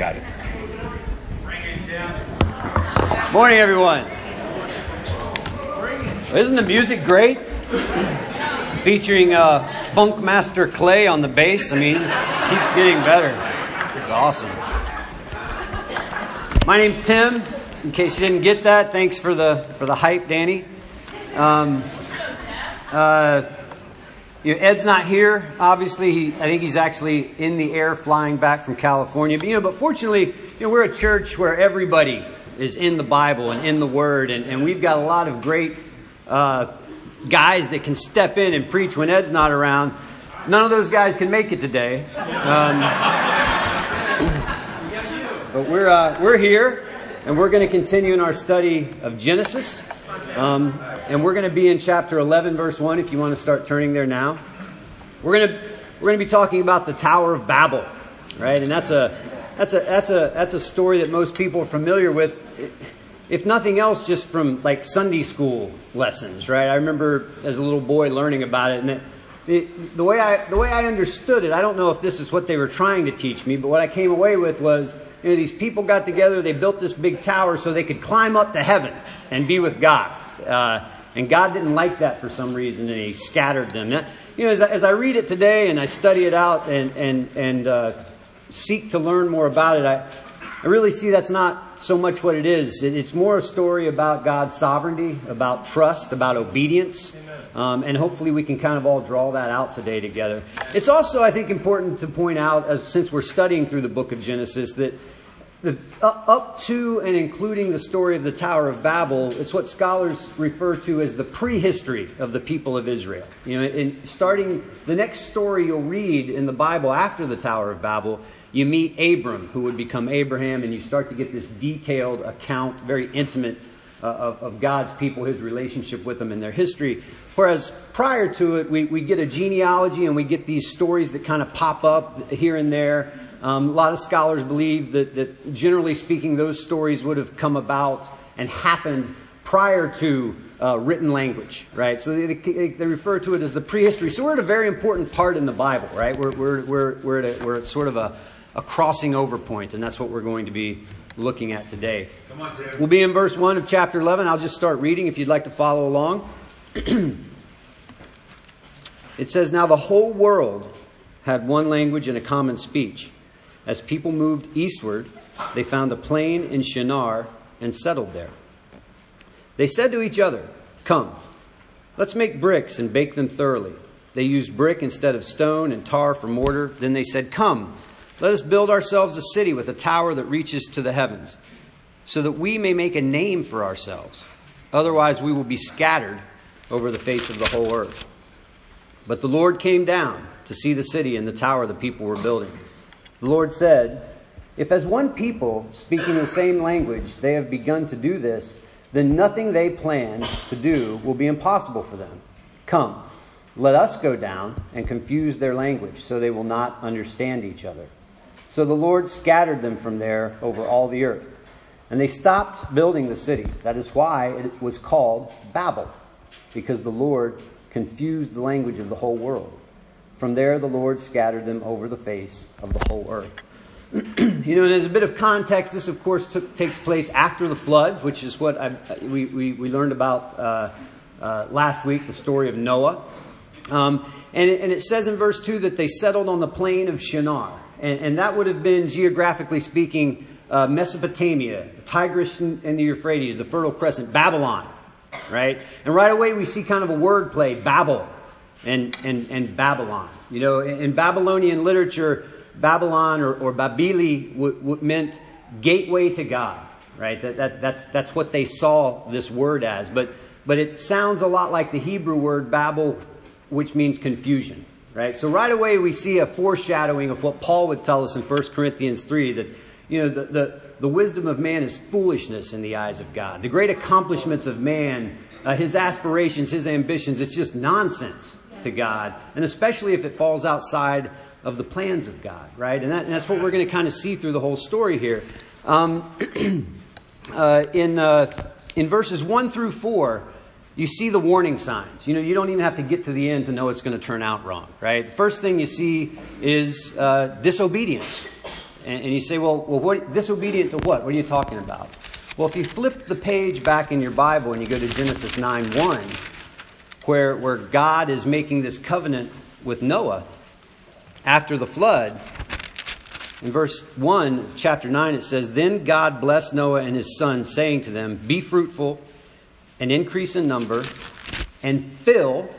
got it. Morning, everyone. Isn't the music great? Featuring uh, Funk Master Clay on the bass. I mean, it just keeps getting better. It's awesome. My name's Tim. In case you didn't get that, thanks for the for the hype, Danny. Um, uh, you know, Ed's not here. Obviously, he, I think he's actually in the air flying back from California. But, you know, but fortunately, you know, we're a church where everybody is in the Bible and in the Word, and, and we've got a lot of great uh, guys that can step in and preach when Ed's not around. None of those guys can make it today. Um, but we're, uh, we're here, and we're going to continue in our study of Genesis. Um, and we're going to be in chapter 11, verse 1, if you want to start turning there now. We're going to, we're going to be talking about the Tower of Babel, right? And that's a, that's a, that's a, that's a story that most people are familiar with, if nothing else, just from like Sunday school lessons, right? I remember as a little boy learning about it, and it, it, the way I, the way I understood it, I don't know if this is what they were trying to teach me, but what I came away with was, you know, these people got together, they built this big tower so they could climb up to heaven and be with God. Uh, and God didn't like that for some reason, and He scattered them. Now, you know, as I, as I, read it today and I study it out and and and uh, seek to learn more about it, I I really see that's not so much what it is. It, it's more a story about God's sovereignty, about trust, about obedience. Um, and hopefully we can kind of all draw that out today together. It's also, I think, important to point out, as, since we're studying through the book of Genesis, that the, up to and including the story of the Tower of Babel, it's what scholars refer to as the prehistory of the people of Israel. You know, in starting the next story you'll read in the Bible after the Tower of Babel, you meet Abram, who would become Abraham, and you start to get this detailed account, very intimate, uh, of, of, God's people, His relationship with them, and their history. Whereas prior to it, we, we get a genealogy and we get these stories that kind of pop up here and there. Um, a lot of scholars believe that, that, generally speaking, those stories would have come about and happened prior to uh, written language, right? So they, they, refer to it as the prehistory. So we're at a very important part in the Bible, right? We're, we're, we're, we're, at, a, we're at sort of a, a crossing over point, and that's what we're going to be looking at today. On, we'll be in verse 1 of chapter 11. I'll just start reading if you'd like to follow along. it says, Now the whole world had one language and a common speech. As people moved eastward, they found a plain in Shinar and settled there. They said to each other, Come, let's make bricks and bake them thoroughly. They used brick instead of stone and tar for mortar. Then they said, Come, let us build ourselves a city with a tower that reaches to the heavens, so that we may make a name for ourselves. Otherwise, we will be scattered over the face of the whole earth. But the Lord came down to see the city and the tower the people were building. The Lord said, If as one people, speaking the same language, they have begun to do this, then nothing they plan to do will be impossible for them. Come, let us go down and confuse their language, so they will not understand each other. So the Lord scattered them from there over all the earth. And they stopped building the city. That is why it was called Babel, because the Lord confused the language of the whole world. From there, the Lord scattered them over the face of the whole earth. you know, there's a bit of context. This, of course, took, takes place after the flood, which is what I, we, we, we, learned about uh, uh, last week, the story of Noah. Um, and, it, and, it, says in verse 2 that they settled on the plain of Shinar. And, and that would have been, geographically speaking, uh, Mesopotamia, the Tigris and the Euphrates, the Fertile Crescent, Babylon, right? And right away we see kind of a word play, Babel and, and, and Babylon. You know, in Babylonian literature, Babylon or, or Babili w- w- meant gateway to God, right? That, that, that's, that's what they saw this word as. But, but it sounds a lot like the Hebrew word Babel, which means confusion, right? So right away we see a foreshadowing of what Paul would tell us in 1 Corinthians 3 that, you know, the, the, the wisdom of man is foolishness in the eyes of God. The great accomplishments of man, uh, his aspirations, his ambitions, it's just nonsense to God, and especially if it falls outside of the plans of God, right? And, that, and that's what we're going to kind of see through the whole story here. Um, uh, in, uh, in verses 1 through 4, you see the warning signs. You know, you don't even have to get to the end to know it's going to turn out wrong, right? The first thing you see is uh, disobedience. And, and you say, well, well what, disobedient to what? What are you talking about? Well, if you flip the page back in your Bible and you go to Genesis 9 1, where, where God is making this covenant with Noah after the flood, in verse 1 of chapter 9, it says, Then God blessed Noah and his sons, saying to them, Be fruitful and increase in number, and fill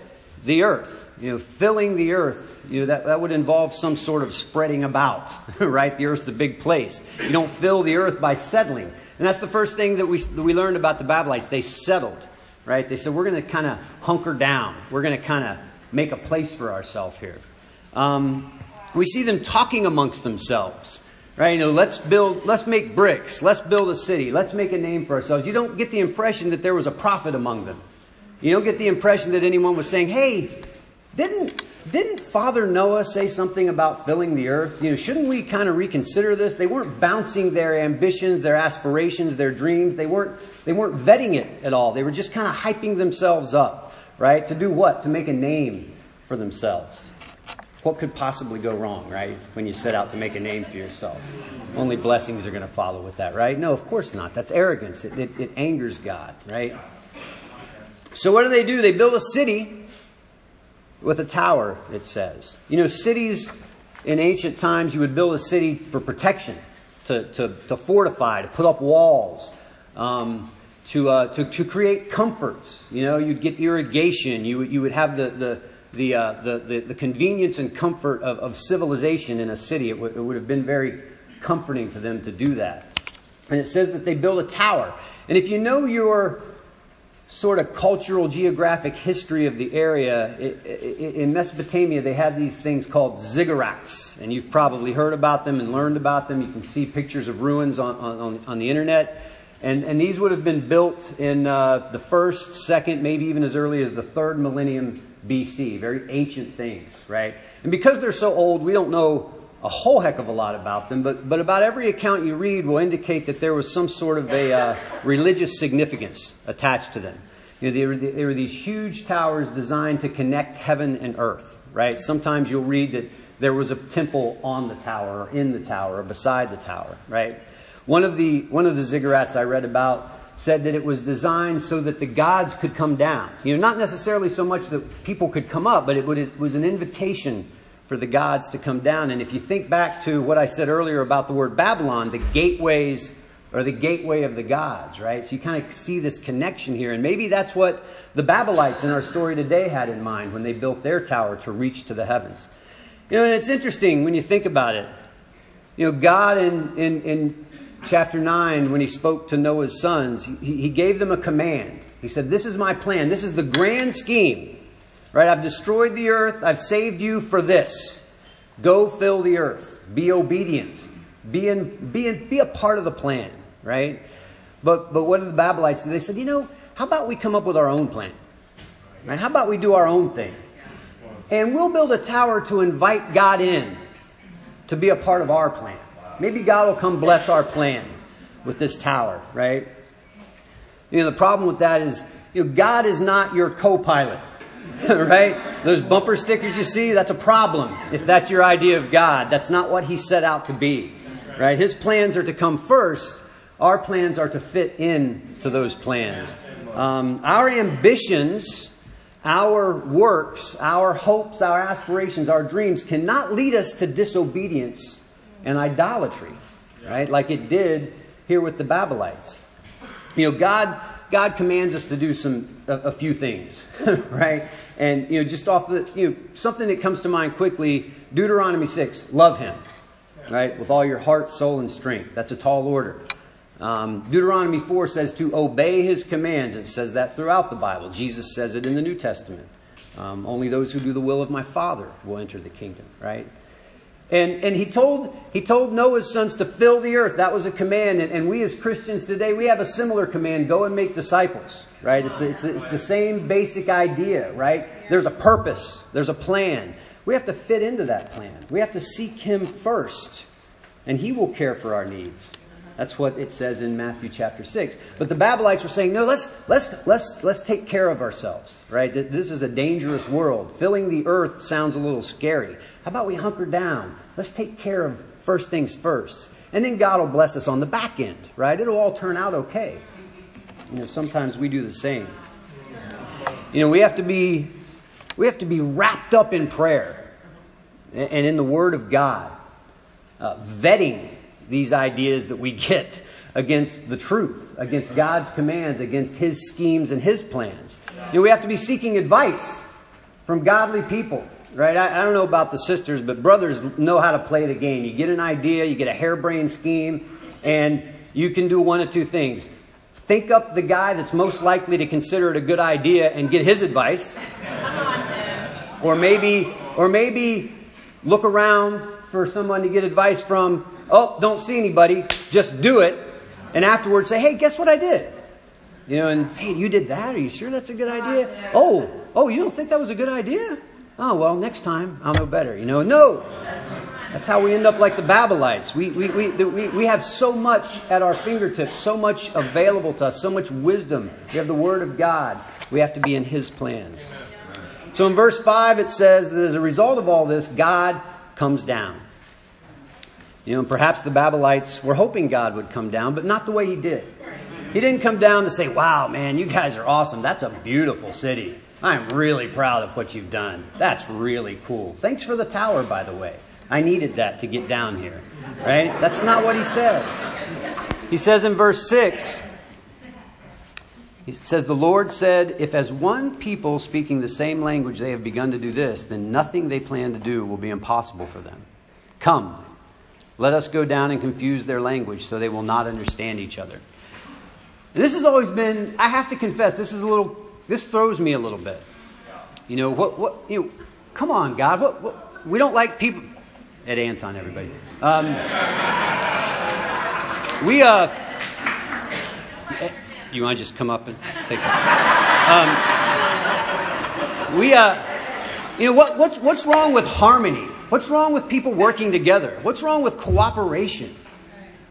the earth. You know, filling the earth, you know, that, that would involve some sort of spreading about, right? The earth's a big place. You don't fill the earth by settling. And that's the first thing that we, that we learned about the Babylonites. They settled, right? They said, we're going to kind of hunker down. We're going to kind of make a place for ourselves here. Um, we see them talking amongst themselves. Right? You know, let's build, let's make bricks. Let's build a city. Let's make a name for ourselves. You don't get the impression that there was a prophet among them. You don't get the impression that anyone was saying, hey, didn't, didn't Father Noah say something about filling the earth? You know, shouldn't we kind of reconsider this? They weren't bouncing their ambitions, their aspirations, their dreams. They weren't, they weren't vetting it at all. They were just kind of hyping themselves up, right? To do what? To make a name for themselves. What could possibly go wrong, right? When you set out to make a name for yourself. Only blessings are going to follow with that, right? No, of course not. That's arrogance. It, it, it angers God, right? So what do they do? They build a city with a tower, it says. You know, cities in ancient times, you would build a city for protection, to, to, to fortify, to put up walls, um, to, uh, to, to create comforts. You know, you'd get irrigation, you, you would have the, the, the, uh, the, the, the, convenience and comfort of, of civilization in a city. It, w- it would have been very comforting for them to do that. And it says that they build a tower. And if you know your sort of cultural geographic history of the area, in Mesopotamia they had these things called ziggurats. And you've probably heard about them and learned about them. You can see pictures of ruins on, on, on the internet. And, and these would have been built in uh, the first, second, maybe even as early as the third millennium BC. Very ancient things, right? And because they're so old, we don't know a whole heck of a lot about them, but, but about every account you read will indicate that there was some sort of a uh, religious significance attached to them. You know, they were, they were these huge towers designed to connect heaven and earth, right? Sometimes you'll read that there was a temple on the tower, or in the tower, or beside the tower, right? One of the, one of the ziggurats I read about said that it was designed so that the gods could come down. You know, not necessarily so much that people could come up, but it, would, it was an invitation for the gods to come down. And if you think back to what I said earlier about the word Babylon, the gateways or the gateway of the gods, right? So you kind of see this connection here. And maybe that's what the Babylonites in our story today had in mind when they built their tower to reach to the heavens. You know, and it's interesting when you think about it. You know, God in, in, in chapter 9, when he spoke to Noah's sons, he, he gave them a command. He said, This is my plan. This is the grand scheme. Right? I've destroyed the earth. I've saved you for this. Go fill the earth. Be obedient. Be, in, be, in, be a part of the plan. Right? But, but what did the Babylonites do? They said, you know, how about we come up with our own plan? Right? How about we do our own thing? And we'll build a tower to invite God in to be a part of our plan. Maybe God will come bless our plan with this tower, right? You know, the problem with that is, you know, God is not your co-pilot, right? Those bumper stickers you see, that's a problem if that's your idea of God. That's not what He set out to be, right? His plans are to come first. Our plans are to fit in to those plans. Um, our ambitions, our works, our hopes, our aspirations, our dreams cannot lead us to disobedience and idolatry, right? Like it did here with the Babylonites. You know, God, God commands us to do some, a, a few things, right? And, you know, just off the, you know, something that comes to mind quickly, Deuteronomy 6, love Him, right? With all your heart, soul, and strength. That's a tall order. Um, Deuteronomy 4 says to obey His commands. It says that throughout the Bible. Jesus says it in the New Testament. Um, only those who do the will of my Father will enter the kingdom, right? And, and he, told, he told Noah's sons to fill the earth. That was a command. And, and we as Christians today, we have a similar command go and make disciples, right? It's, it's, it's the same basic idea, right? There's a purpose, there's a plan. We have to fit into that plan. We have to seek him first, and he will care for our needs. That's what it says in Matthew chapter 6. But the Babylonites were saying, no, let's, let's, let's, let's take care of ourselves, right? This is a dangerous world. Filling the earth sounds a little scary. How about we hunker down? Let's take care of first things first. And then God will bless us on the back end, right? It'll all turn out okay. You know, sometimes we do the same. You know, we have to be, we have to be wrapped up in prayer and in the Word of God, uh, vetting these ideas that we get against the truth, against God's commands, against His schemes and His plans. You know, we have to be seeking advice from godly people, right? I, I, don't know about the sisters, but brothers know how to play the game. You get an idea, you get a harebrained scheme, and you can do one of two things. Think up the guy that's most likely to consider it a good idea and get his advice. Or maybe, or maybe look around for someone to get advice from oh, don't see anybody, just do it. And afterwards say, hey, guess what I did? You know, and hey, you did that? Are you sure that's a good idea? Oh, oh, you don't think that was a good idea? Oh, well, next time I'll know better. You know, no. That's how we end up like the Babylonites. We, we, we, we, we have so much at our fingertips, so much available to us, so much wisdom. We have the Word of God. We have to be in His plans. So in verse 5, it says that as a result of all this, God comes down. You know, perhaps the Babylonites were hoping God would come down, but not the way he did. He didn't come down to say, wow, man, you guys are awesome. That's a beautiful city. I'm really proud of what you've done. That's really cool. Thanks for the tower, by the way. I needed that to get down here. Right? That's not what he says. He says in verse 6, he says, The Lord said, If as one people speaking the same language they have begun to do this, then nothing they plan to do will be impossible for them. Come, let us go down and confuse their language so they will not understand each other. And this has always been, I have to confess, this is a little, this throws me a little bit. You know, what, what, you know, come on, God, what, what we don't like people, at Anton, everybody. Um, we, uh, you want to just come up and take that? Um, we, uh, you know, what, what's, what's wrong with harmony? What's wrong with people working together? What's wrong with cooperation?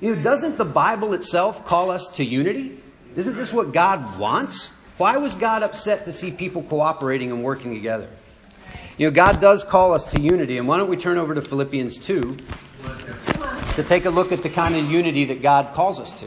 You know, doesn't the Bible itself call us to unity? Isn't this what God wants? Why was God upset to see people cooperating and working together? You know, God does call us to unity, and why don't we turn over to Philippians 2 to take a look at the kind of unity that God calls us to?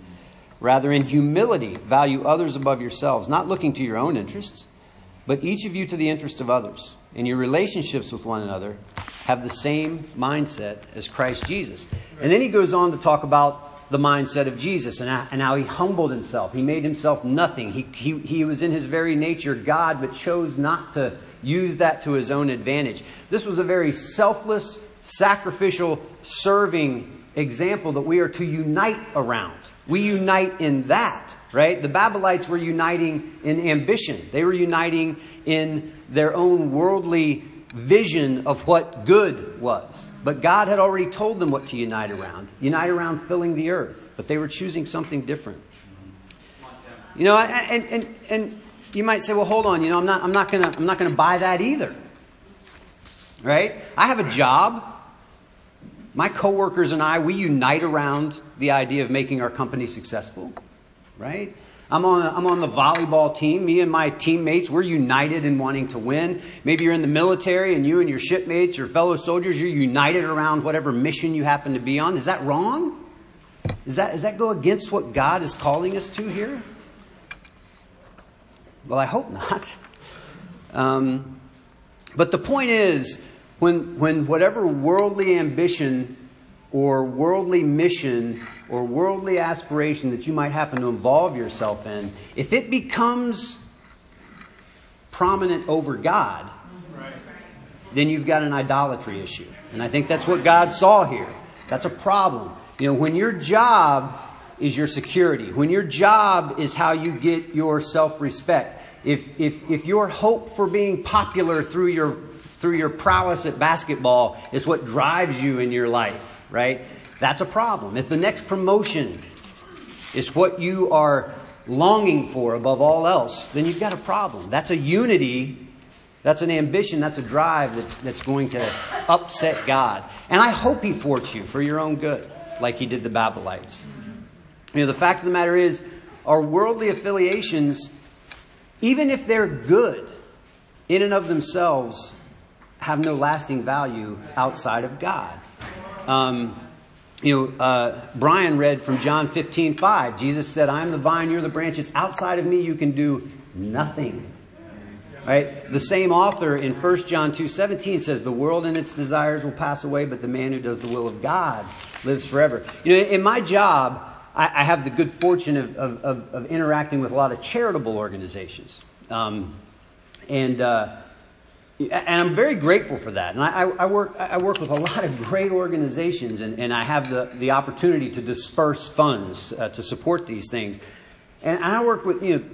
Rather, in humility, value others above yourselves, not looking to your own interests but each of you to the interest of others. In your relationships with one another, have the same mindset as Christ Jesus. And then he goes on to talk about the mindset of Jesus and, how he humbled himself. He made himself nothing. He, he, he was in his very nature God, but chose not to use that to his own advantage. This was a very selfless, sacrificial, serving example that we are to unite around. We unite in that, right? The Babylonites were uniting in ambition. They were uniting in their own worldly vision of what good was. But God had already told them what to unite around. Unite around filling the earth. But they were choosing something different. You know, and, and, and you might say, well, hold on, you know, I'm not, I'm not gonna, I'm not gonna buy that either. Right? I have a job my coworkers and I, we unite around the idea of making our company successful, right? I'm on, a, I'm on the volleyball team. Me and my teammates, we're united in wanting to win. Maybe you're in the military and you and your shipmates your fellow soldiers, you're united around whatever mission you happen to be on. Is that wrong? Is that, does that go against what God is calling us to here? Well, I hope not. Um, but the point is, when, when whatever worldly ambition or worldly mission or worldly aspiration that you might happen to involve yourself in, if it becomes prominent over God, then you've got an idolatry issue. And I think that's what God saw here. That's a problem. You know, when your job is your security, when your job is how you get your self respect, if, if, if your hope for being popular through your, through your prowess at basketball is what drives you in your life, right? That's a problem. If the next promotion is what you are longing for above all else, then you've got a problem. That's a unity, that's an ambition, that's a drive that's, that's going to upset God. And I hope He thwarts you for your own good, like He did the Babylonites. You know, the fact of the matter is, our worldly affiliations even if they're good in and of themselves, have no lasting value outside of God. Um, you know, uh, Brian read from John 15, 5. Jesus said, I am the vine, you're the branches. Outside of me, you can do nothing. Right? The same author in 1 John 2, 17 says, The world and its desires will pass away, but the man who does the will of God lives forever. You know, in my job, I, I have the good fortune of, of, of, of, interacting with a lot of charitable organizations. Um, and, uh, and I'm very grateful for that. And I, I, work, I work with a lot of great organizations, and, and I have the, the opportunity to disperse funds uh, to support these things. And I work with you know,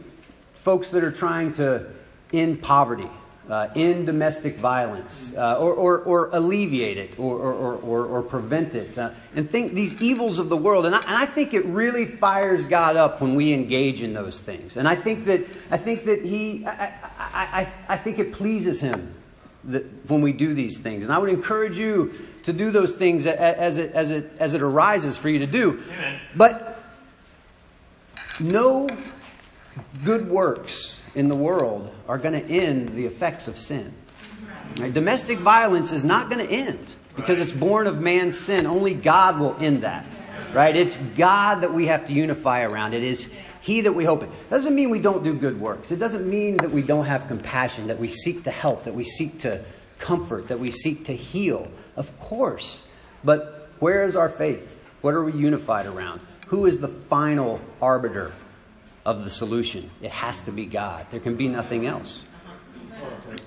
folks that are trying to end poverty uh, in domestic violence uh, or, or, or, alleviate it or, or, or prevent it. Uh, and think these evils of the world. And I, and I, think it really fires god up when we engage in those things. And i think that i think that he i, I, I think it pleases him that when we do these things. And i would encourage you to do those things as it as it as it arises for you to do. Amen. but no good works in the world are going to end the effects of sin. Right? Domestic violence is not going to end because it's born of man's sin. Only God will end that. Right? It's God that we have to unify around. It is He that we hope in. Doesn't mean we don't do good works. It doesn't mean that we don't have compassion, that we seek to help, that we seek to comfort, that we seek to heal. Of course. But where is our faith? What are we unified around? Who is the final arbiter of the solution. It has to be God. There can be nothing else.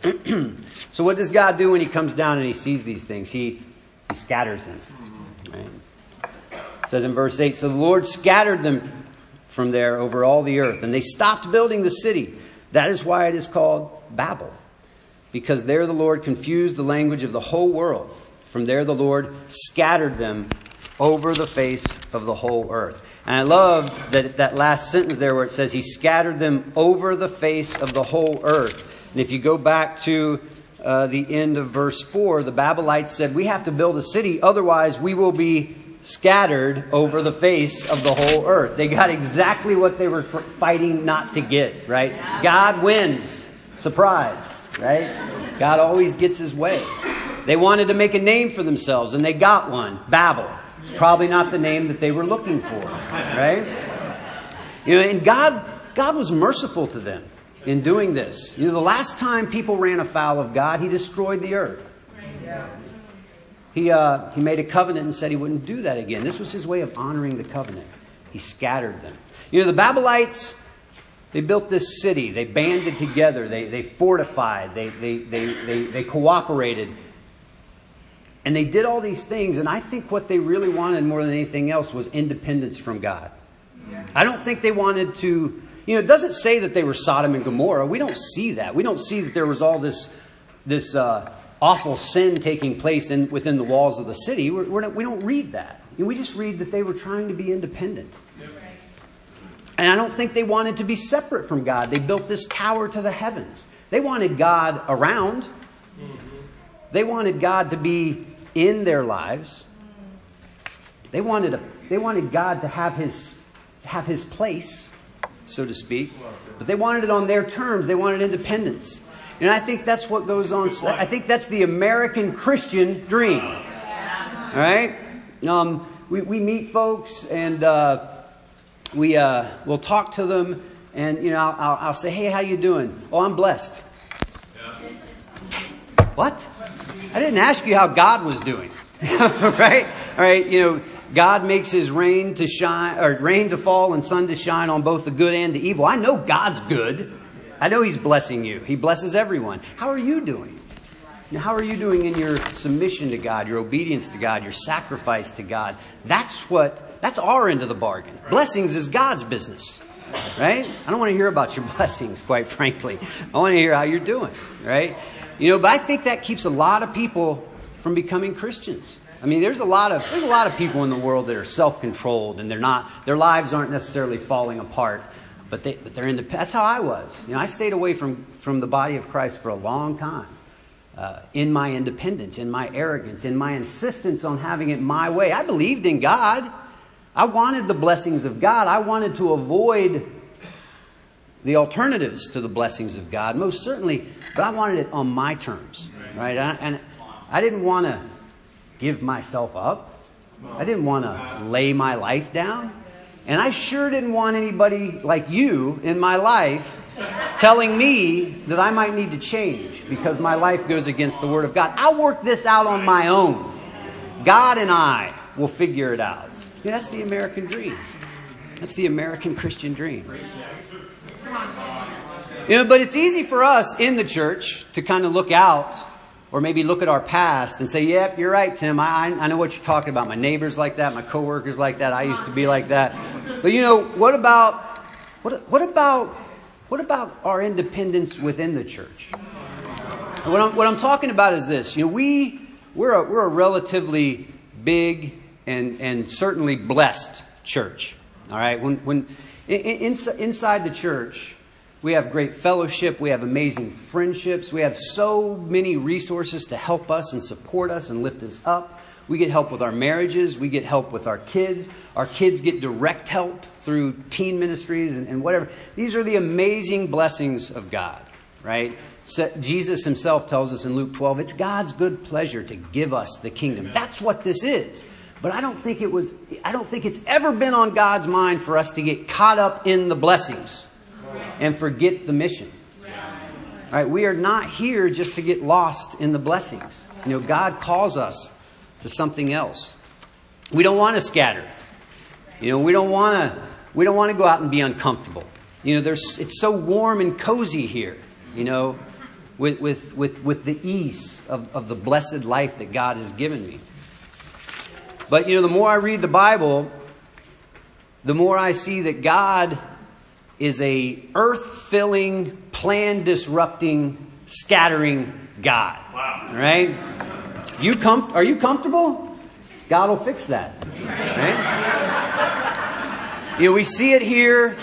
so what does God do when he comes down and he sees these things? He, he scatters them. Right? It says in verse 8, So the Lord scattered them from there over all the earth, and they stopped building the city. That is why it is called Babel, because there the Lord confused the language of the whole world. From there the Lord scattered them over the face of the whole earth. And I love that, that last sentence there where it says, He scattered them over the face of the whole earth. And if you go back to uh, the end of verse 4, the Babylonites said, We have to build a city, otherwise we will be scattered over the face of the whole earth. They got exactly what they were fighting not to get, right? God wins. Surprise, right? God always gets his way. They wanted to make a name for themselves, and they got one Babel. It's probably not the name that they were looking for, right? You know, and God, God was merciful to them in doing this. You know, the last time people ran afoul of God, He destroyed the earth. He, uh, he made a covenant and said he wouldn't do that again. This was his way of honoring the covenant. He scattered them. You know, the Babylonites, they built this city. They banded together. They, they fortified. They, they, they, they, they cooperated. And they did all these things, and I think what they really wanted more than anything else was independence from God. I don't think they wanted to, you know, it doesn't say that they were Sodom and Gomorrah. We don't see that. We don't see that there was all this, this uh, awful sin taking place in, within the walls of the city. We're, we're not, we don't read that. we just read that they were trying to be independent. And I don't think they wanted to be separate from God. They built this tower to the heavens. They wanted God around. They wanted God to be in their lives. They wanted, a, they wanted God to have his, have his place, so to speak. But they wanted it on their terms. They wanted independence. And I think that's what goes on. I think that's the American Christian dream. All right? Um, we, we meet folks and uh, we, uh, we'll talk to them and, you know, I'll, I'll, say, hey, how you doing? Oh, I'm blessed. Yeah. What? I didn't ask you how God was doing. right? All right, you know, God makes his rain to shine or rain to fall and sun to shine on both the good and the evil. I know God's good. I know he's blessing you. He blesses everyone. How are you doing? how are you doing in your submission to God, your obedience to God, your sacrifice to God? That's what, that's our end of the bargain. Blessings is God's business, right? I don't want to hear about your blessings, quite frankly. I want to hear how you're doing, right? You know, but I think that keeps a lot of people from becoming Christians. I mean, there's a lot of there's a lot of people in the world that are self-controlled and they're not their lives aren't necessarily falling apart, but they but they're in the that's how I was. You know, I stayed away from from the body of Christ for a long time. Uh, in my independence, in my arrogance, in my insistence on having it my way. I believed in God. I wanted the blessings of God. I wanted to avoid the alternatives to the blessings of God, most certainly, but I wanted it on my terms, right? And I didn't want to give myself up. I didn't want to lay my life down. And I sure didn't want anybody like you in my life telling me that I might need to change because my life goes against the Word of God. I'll work this out on my own. God and I will figure it out. Yeah, that's the American dream. That's the American Christian dream. You know, but it's easy for us in the church to kind of look out or maybe look at our past and say, yep, you're right, Tim. I, I know what you're talking about. My neighbors like that. My coworkers like that. I used to be like that. But you know, what about, what, what about, what about our independence within the church? What I'm, what I'm talking about is this. You know, we, we're a, we're a relatively big and, and certainly blessed church. All right. When, when, in, inside the church, we have great fellowship. We have amazing friendships. We have so many resources to help us and support us and lift us up. We get help with our marriages. We get help with our kids. Our kids get direct help through teen ministries and, and whatever. These are the amazing blessings of God, right? So Jesus himself tells us in Luke 12, it's God's good pleasure to give us the kingdom. That's what this is. But I don't think it was, I don't think it's ever been on God's mind for us to get caught up in the blessings and forget the mission. Right? We are not here just to get lost in the blessings. You know, God calls us to something else. We don't want to scatter. You know, we don't want to we don't want to go out and be uncomfortable. You know, there's it's so warm and cozy here, you know, with with with, with the ease of, of the blessed life that God has given me. But you know, the more I read the Bible, the more I see that God is a earth-filling, plan-disrupting, scattering God. Wow. Right? You com- are you comfortable? God will fix that. Right? You know, we see it here.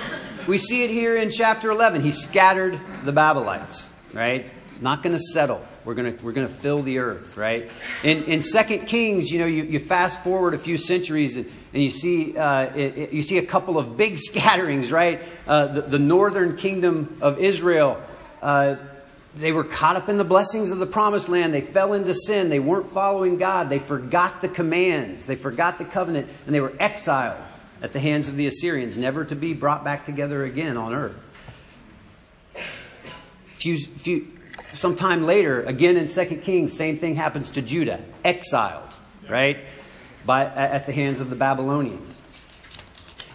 We see it here in chapter 11. He scattered the Babylonites, right? Not going to settle. We're going to, we're going to fill the earth, right? In, in 2 Kings, you know, you, you fast forward a few centuries and, and you, see, uh, it, it, you see a couple of big scatterings, right? Uh, the, the, northern kingdom of Israel, uh, they were caught up in the blessings of the promised land. They fell into sin. They weren't following God. They forgot the commands. They forgot the covenant, and they were exiled at the hands of the Assyrians, never to be brought back together again on earth. Few, few, sometime later, again in 2 Kings, same thing happens to Judah, exiled, right? By, at the hands of the Babylonians.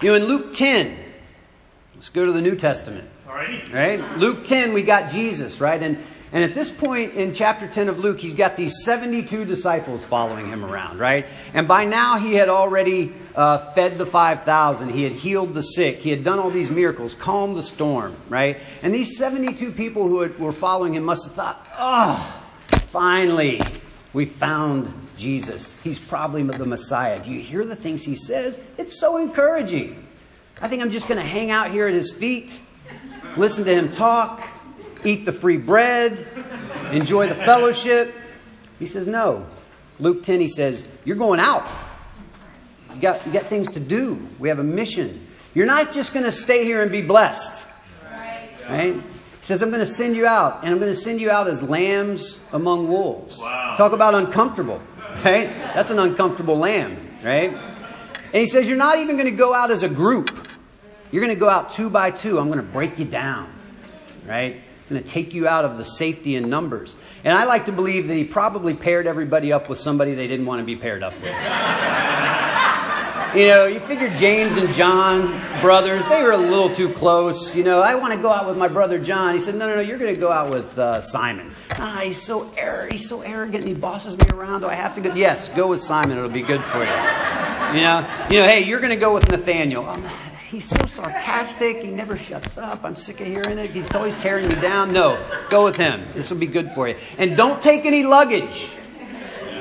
You know, in Luke 10, let's go to the New Testament. Right? Luke 10, we got Jesus, right? And, and at this point in chapter 10 of Luke, he's got these 72 disciples following him around, right? And by now he had already uh, fed the 5,000. He had healed the sick. He had done all these miracles, calmed the storm, right? And these 72 people who had, were following him must have thought, oh, finally, we found Jesus. He's probably the Messiah. Do you hear the things he says? It's so encouraging. I think I'm just going to hang out here at his feet, listen to him talk, eat the free bread, enjoy the fellowship. He says, No. Luke 10, he says, You're going out. You got, you got things to do. We have a mission. You're not just going to stay here and be blessed. Right? He says, I'm going to send you out, and I'm going to send you out as lambs among wolves. Wow. Talk about uncomfortable, right? That's an uncomfortable lamb, right? And he says, You're not even going to go out as a group. You're going to go out two by two. I'm going to break you down, right? I'm going to take you out of the safety in numbers. And I like to believe that he probably paired everybody up with somebody they didn't want to be paired up with. You know, you figure James and John, brothers, they were a little too close. You know, I want to go out with my brother John. He said, no, no, no, you're going to go out with uh, Simon. Ah, he's so arrogant. He's so arrogant. He bosses me around. Do I have to go? Yes, go with Simon. It'll be good for you. You know, you know. Hey, you're going to go with Nathaniel. Oh, he's so sarcastic. He never shuts up. I'm sick of hearing it. He's always tearing me down. No, go with him. This will be good for you. And don't take any luggage.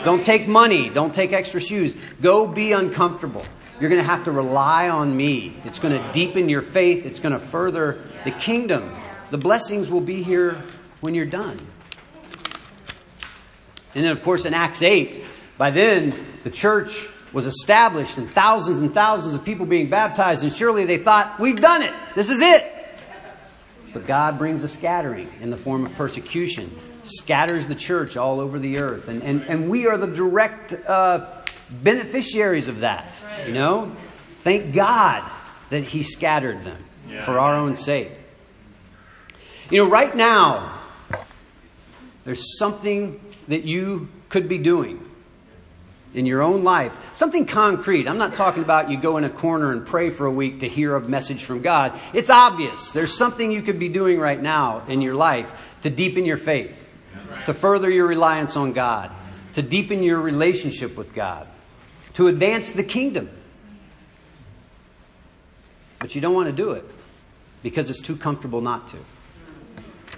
Don't take money. Don't take extra shoes. Go be uncomfortable. You're going to have to rely on me. It's going to deepen your faith. It's going to further the kingdom. The blessings will be here when you're done. And then, of course, in Acts 8, by then, the church was established and thousands and thousands of people being baptized, and surely they thought, we've done it. This is it. But God brings a scattering in the form of persecution, scatters the church all over the earth. And, and, and we are the direct uh, beneficiaries of that. You know? Thank God that He scattered them yeah. for our own sake. You know, right now, there's something that you could be doing in your own life. Something concrete. I'm not talking about you go in a corner and pray for a week to hear a message from God. It's obvious. There's something you could be doing right now in your life to deepen your faith, to further your reliance on God, to deepen your relationship with God to advance the kingdom. But you don't want to do it because it's too comfortable not to.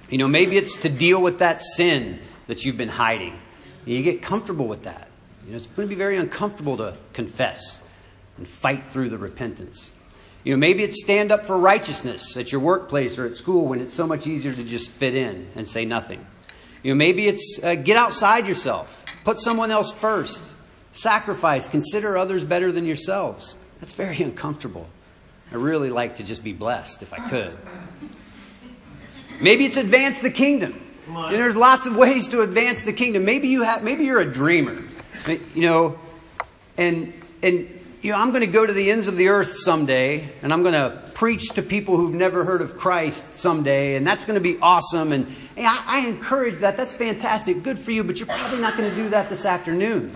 You know, maybe it's to deal with that sin that you've been hiding. You get comfortable with that. You know, it's going to be very uncomfortable to confess and fight through the repentance. You know, maybe it's stand up for righteousness at your workplace or at school when it's so much easier to just fit in and say nothing. You know, maybe it's uh, get outside yourself, put someone else first, Sacrifice. Consider others better than yourselves. That's very uncomfortable. I really like to just be blessed if I could. Maybe it's advance the kingdom. And there's lots of ways to advance the kingdom. Maybe you have, maybe you're a dreamer, you know, and and you know I'm going to go to the ends of the earth someday, and I'm going to preach to people who've never heard of Christ someday, and that's going to be awesome. And, I, I encourage that. That's fantastic, good for you. But you're probably not going to do that this afternoon.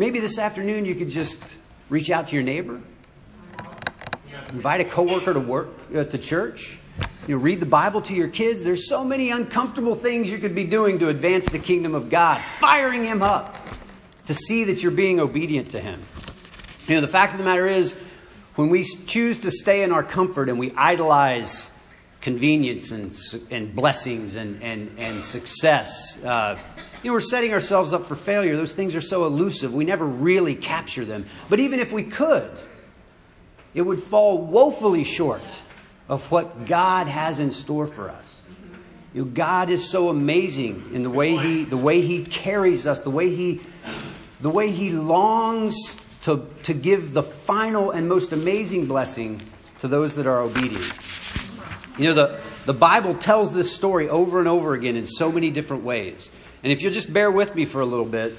Maybe this afternoon you could just reach out to your neighbor, invite a coworker to work uh, to church. You know, read the Bible to your kids. There's so many uncomfortable things you could be doing to advance the kingdom of God, firing Him up to see that you're being obedient to Him. You know, the fact of the matter is, when we choose to stay in our comfort and we idolize convenience and, and blessings and, and, and success, uh, you know, we're setting ourselves up for failure. Those things are so elusive. We never really capture them. But even if we could, it would fall woefully short of what God has in store for us. You know, God is so amazing in the way he the way he carries us, the way he the way he longs to, to give the final and most amazing blessing to those that are obedient. You know, the, the Bible tells this story over and over again in so many different ways. And if you'll just bear with me for a little bit,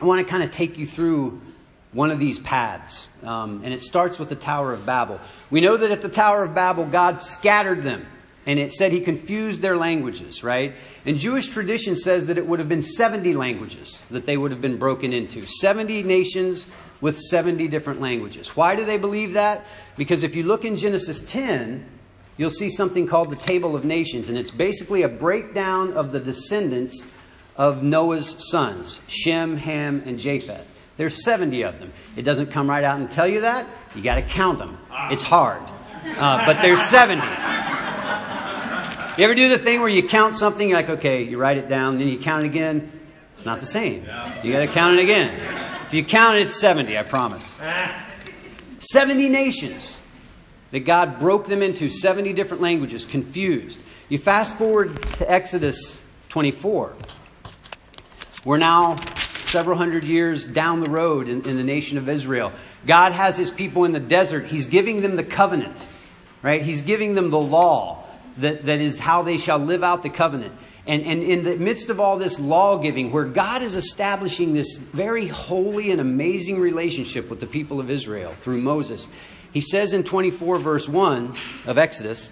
I want to kind of take you through one of these paths. Um, and it starts with the Tower of Babel. We know that at the Tower of Babel, God scattered them. And it said he confused their languages, right? And Jewish tradition says that it would have been 70 languages that they would have been broken into. 70 nations with 70 different languages. Why do they believe that? Because if you look in Genesis 10, you'll see something called the Table of Nations. And it's basically a breakdown of the descendants of Noah's sons Shem, Ham, and Japheth. There's 70 of them. It doesn't come right out and tell you that. You got to count them. It's hard. Uh, but there's 70. You ever do the thing where you count something, you're like, okay, you write it down, then you count it again? It's not the same. You got to count it again. If you count it, it's 70, I promise. 70 nations that God broke them into 70 different languages, confused. You fast forward to Exodus 24. We're now several hundred years down the road in, in, the nation of Israel. God has his people in the desert. He's giving them the covenant, right? He's giving them the law that, that is how they shall live out the covenant. And, and in the midst of all this law giving, where God is establishing this very holy and amazing relationship with the people of Israel through Moses, he says in 24, verse 1 of Exodus,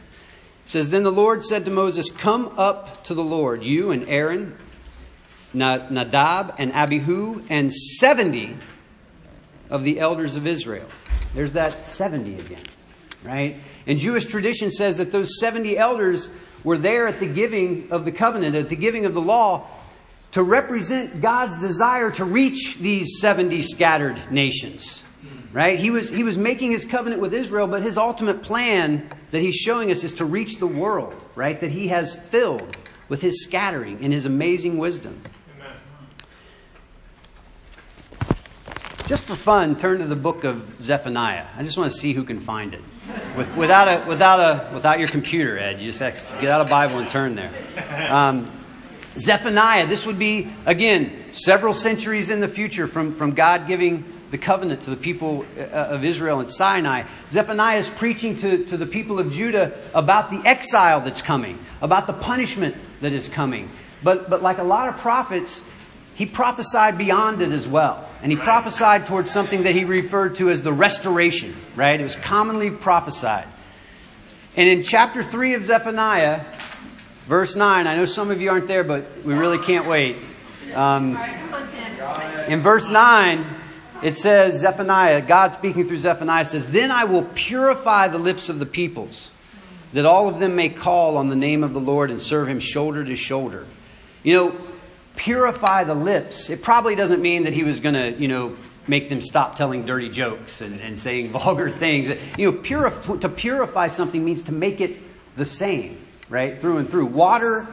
says, Then the Lord said to Moses, Come up to the Lord, you and Aaron Nadab and Abihu and 70 of the elders of Israel. There's that 70 again, right? And Jewish tradition says that those 70 elders were there at the giving of the covenant, at the giving of the law, to represent God's desire to reach these 70 scattered nations. Right? He was, he was making his covenant with Israel, but his ultimate plan that he's showing us is to reach the world, right? That he has filled with his scattering in his amazing wisdom. Just for fun, turn to the book of Zephaniah. I just want to see who can find it. With, without, a, without, a, without your computer, Ed. You just get out a Bible and turn there. Um, Zephaniah, this would be, again, several centuries in the future from, from God giving the covenant to the people uh, of Israel and Sinai. Zephaniah is preaching to, to the people of Judah about the exile that's coming, about the punishment that is coming. But, but like a lot of prophets, he prophesied beyond it as well. And he prophesied towards something that he referred to as the restoration, right? It was commonly prophesied. And in chapter 3 of Zephaniah, verse 9, I know some of you aren't there, but we really can't wait. Um, in verse 9, it says, Zephaniah, God speaking through Zephaniah says, Then I will purify the lips of the peoples, that all of them may call on the name of the Lord and serve him shoulder to shoulder. You know, purify the lips. It probably doesn't mean that he was going to, you know, make them stop telling dirty jokes and, and saying vulgar things. You know, purif- to purify something means to make it the same, right? Through and through. Water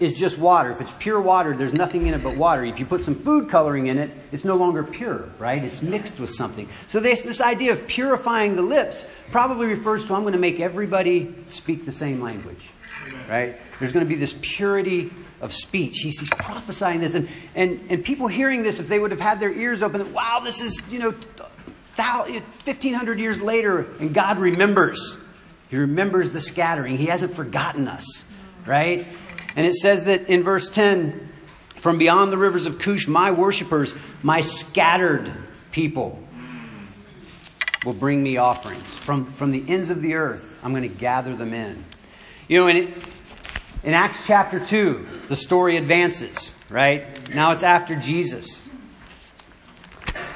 is just water. If it's pure water, there's nothing in it but water. If you put some food coloring in it, it's no longer pure, right? It's mixed with something. So this, this idea of purifying the lips probably refers to I'm going to make everybody speak the same language, right? There's going to be this purity of speech. He's, he's prophesying this. And, and, and people hearing this, if they would have had their ears open, wow, this is, you know, 1,500 years later, and God remembers. He remembers the scattering. He hasn't forgotten us, right? And it says that in verse 10 from beyond the rivers of Cush, my worshippers, my scattered people, will bring me offerings. From, from the ends of the earth, I'm going to gather them in. You know, in, in Acts chapter 2, the story advances, right? Now it's after Jesus.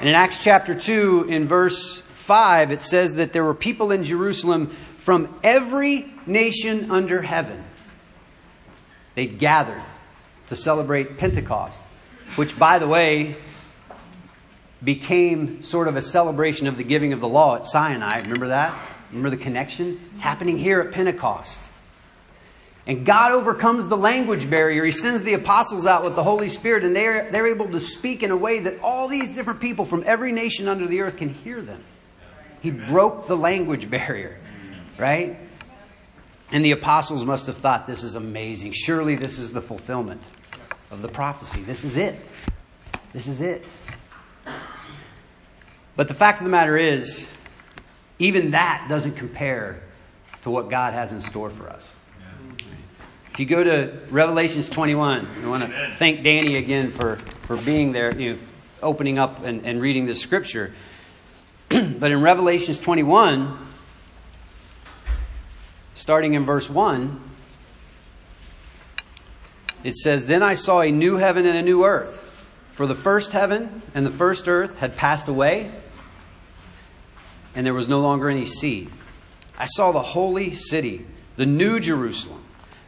And in Acts chapter 2, in verse 5, it says that there were people in Jerusalem from every nation under heaven. They gathered to celebrate Pentecost, which, by the way, became sort of a celebration of the giving of the law at Sinai. Remember that? Remember the connection? It's happening here at Pentecost. And God overcomes the language barrier. He sends the apostles out with the Holy Spirit, and they're, they're able to speak in a way that all these different people from every nation under the earth can hear them. He broke the language barrier, right? And the apostles must have thought, this is amazing. Surely this is the fulfillment of the prophecy. This is it. This is it. But the fact of the matter is, even that doesn't compare to what God has in store for us. If you go to Revelations 21, I want to thank Danny again for, for being there, you know, opening up and, and reading this scripture. but in Revelations 21, starting in verse 1, it says, Then I saw a new heaven and a new earth. For the first heaven and the first earth had passed away, and there was no longer any sea. I saw the holy city, the new Jerusalem,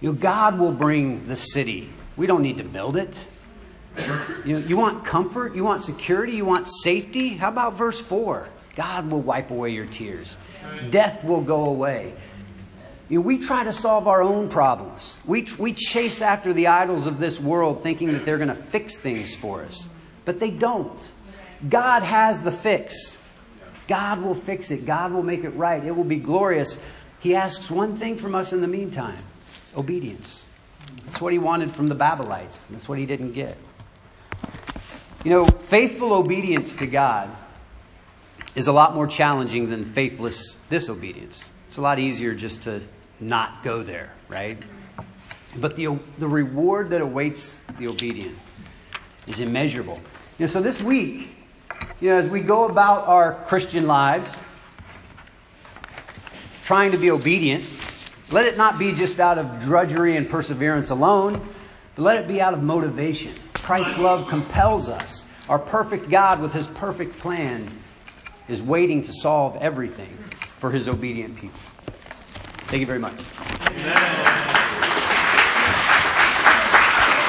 You know, God will bring the city. We don't need to build it. You, know, you want comfort? You want security? You want safety? How about verse 4? God will wipe away your tears. Death will go away. You know, we try to solve our own problems. We, we chase after the idols of this world thinking that they're going to fix things for us. But they don't. God has the fix. God will fix it. God will make it right. It will be glorious. He asks one thing from us in the meantime obedience. That's what he wanted from the Babylonites. That's what he didn't get. You know, faithful obedience to God is a lot more challenging than faithless disobedience. It's a lot easier just to not go there, right? But the, the reward that awaits the obedient is immeasurable. You know, so this week, you know, as we go about our Christian lives, trying to be obedient, let it not be just out of drudgery and perseverance alone, but let it be out of motivation. Christ's love compels us. Our perfect God, with his perfect plan, is waiting to solve everything for his obedient people. Thank you very much. Amen.